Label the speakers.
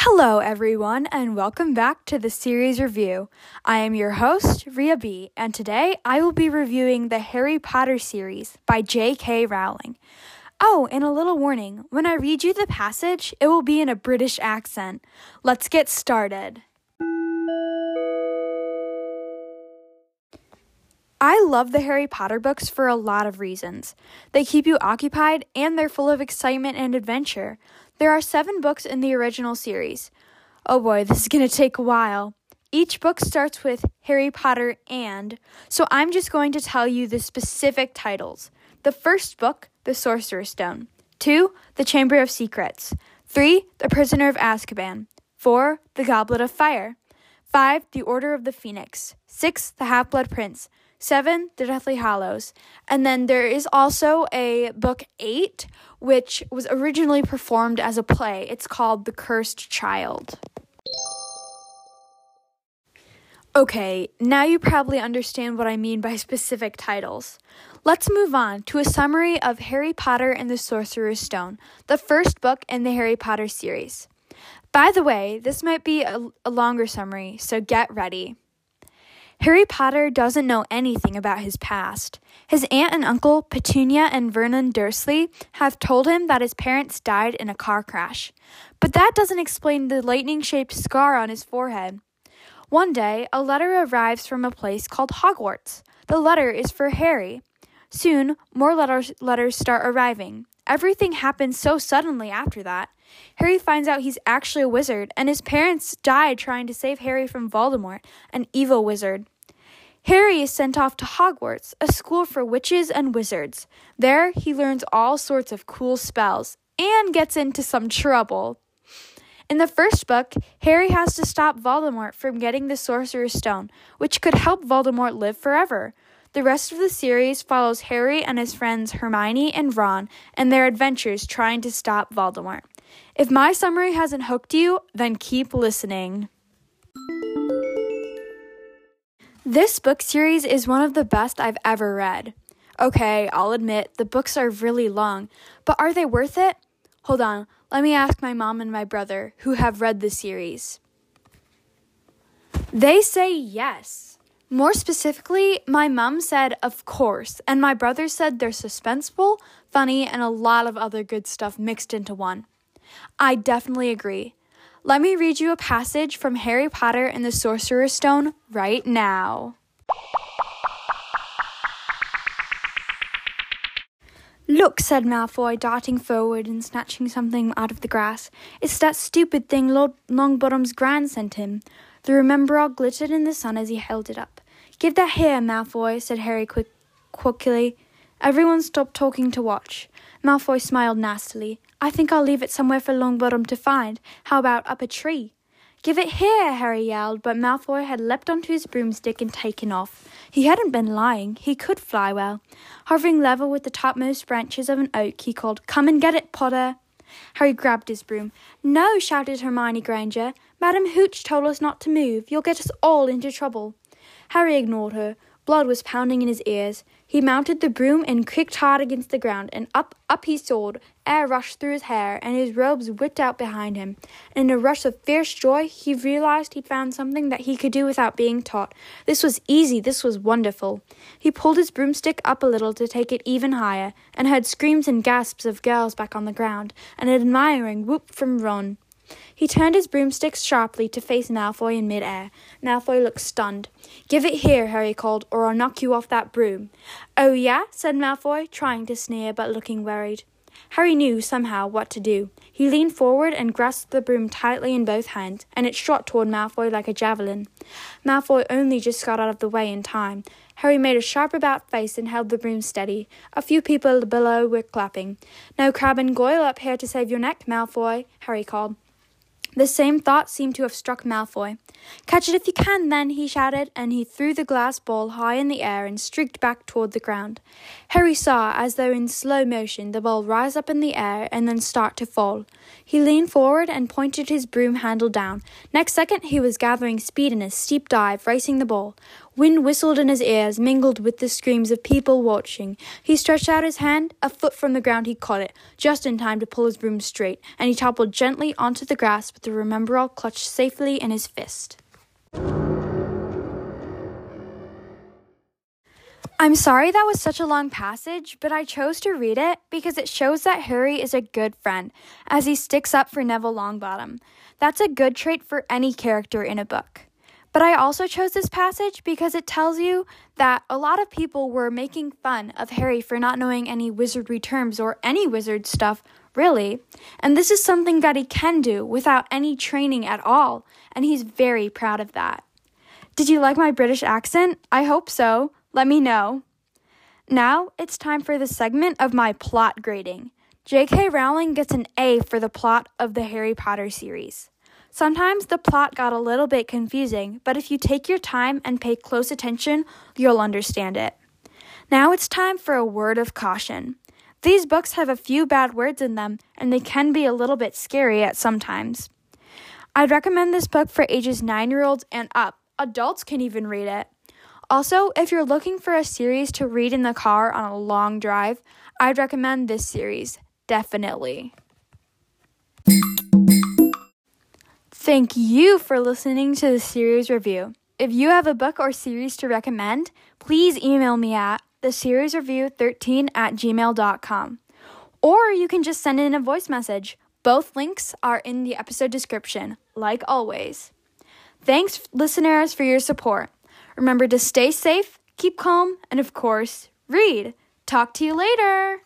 Speaker 1: Hello, everyone, and welcome back to the series review. I am your host, Riya B, and today I will be reviewing the Harry Potter series by J.K. Rowling. Oh, and a little warning when I read you the passage, it will be in a British accent. Let's get started. I love the Harry Potter books for a lot of reasons. They keep you occupied and they're full of excitement and adventure. There are seven books in the original series. Oh boy, this is going to take a while. Each book starts with Harry Potter and, so I'm just going to tell you the specific titles. The first book, The Sorcerer's Stone. 2. The Chamber of Secrets. 3. The Prisoner of Azkaban. 4. The Goblet of Fire. 5. The Order of the Phoenix. 6. The Half Blood Prince. Seven, The Deathly Hallows. And then there is also a book eight, which was originally performed as a play. It's called The Cursed Child. Okay, now you probably understand what I mean by specific titles. Let's move on to a summary of Harry Potter and the Sorcerer's Stone, the first book in the Harry Potter series. By the way, this might be a, a longer summary, so get ready. Harry Potter doesn't know anything about his past. His aunt and uncle, Petunia and Vernon Dursley, have told him that his parents died in a car crash. But that doesn't explain the lightning shaped scar on his forehead. One day, a letter arrives from a place called Hogwarts. The letter is for Harry. Soon, more letters, letters start arriving. Everything happens so suddenly after that. Harry finds out he's actually a wizard, and his parents died trying to save Harry from Voldemort, an evil wizard. Harry is sent off to Hogwarts, a school for witches and wizards. There, he learns all sorts of cool spells and gets into some trouble. In the first book, Harry has to stop Voldemort from getting the Sorcerer's Stone, which could help Voldemort live forever. The rest of the series follows Harry and his friends Hermione and Ron and their adventures trying to stop Voldemort. If my summary hasn't hooked you, then keep listening. This book series is one of the best I've ever read. Okay, I'll admit, the books are really long, but are they worth it? Hold on, let me ask my mom and my brother, who have read the series. They say yes. More specifically, my mom said, of course, and my brother said they're suspenseful, funny, and a lot of other good stuff mixed into one. I definitely agree. Let me read you a passage from Harry Potter and the Sorcerer's Stone right now. Look, said Malfoy, darting forward and snatching something out of the grass. It's that stupid thing Lord Longbottom's grand sent him. The Remembrall glittered in the sun as he held it up. Give that here, Malfoy, said Harry quick, quickly. Everyone stopped talking to watch. Malfoy smiled nastily. I think I'll leave it somewhere for Longbottom to find. How about up a tree? Give it here, Harry yelled, but Malfoy had leapt onto his broomstick and taken off. He hadn't been lying. He could fly well. Hovering level with the topmost branches of an oak, he called, Come and get it, Potter. Harry grabbed his broom. No, shouted Hermione Granger. Madam Hooch told us not to move. You'll get us all into trouble. Harry ignored her. Blood was pounding in his ears. He mounted the broom and kicked hard against the ground, and up, up he soared. Air rushed through his hair, and his robes whipped out behind him. In a rush of fierce joy, he realized he'd found something that he could do without being taught. This was easy, this was wonderful. He pulled his broomstick up a little to take it even higher, and heard screams and gasps of girls back on the ground, and an admiring whoop from Ron. He turned his broomstick sharply to face Malfoy in midair. Malfoy looked stunned. Give it here, Harry called, or I'll knock you off that broom. Oh, yeah? said Malfoy, trying to sneer but looking worried. Harry knew somehow what to do. He leaned forward and grasped the broom tightly in both hands, and it shot toward Malfoy like a javelin. Malfoy only just got out of the way in time. Harry made a sharp about face and held the broom steady. A few people below were clapping. No Crabbe and Goyle up here to save your neck, Malfoy, Harry called. The same thought seemed to have struck Malfoy. Catch it if you can, then, he shouted, and he threw the glass ball high in the air and streaked back toward the ground. Harry saw, as though in slow motion, the ball rise up in the air and then start to fall. He leaned forward and pointed his broom handle down. Next second, he was gathering speed in a steep dive, racing the ball. Wind whistled in his ears, mingled with the screams of people watching. He stretched out his hand. A foot from the ground, he caught it, just in time to pull his broom straight, and he toppled gently onto the grass with the Remembrall clutched safely in his fist. I'm sorry that was such a long passage, but I chose to read it because it shows that Harry is a good friend as he sticks up for Neville Longbottom. That's a good trait for any character in a book. But I also chose this passage because it tells you that a lot of people were making fun of Harry for not knowing any wizardry terms or any wizard stuff, really. And this is something that he can do without any training at all, and he's very proud of that. Did you like my British accent? I hope so. Let me know. Now it's time for the segment of my plot grading. J.K. Rowling gets an A for the plot of the Harry Potter series. Sometimes the plot got a little bit confusing, but if you take your time and pay close attention, you'll understand it. Now it's time for a word of caution. These books have a few bad words in them, and they can be a little bit scary at sometimes. I'd recommend this book for ages 9 year olds and up. Adults can even read it. Also, if you're looking for a series to read in the car on a long drive, I'd recommend this series, definitely. Thank you for listening to the series review. If you have a book or series to recommend, please email me at the series review 13 at gmail.com. Or you can just send in a voice message. Both links are in the episode description, like always. Thanks, listeners, for your support. Remember to stay safe, keep calm, and of course, read. Talk to you later.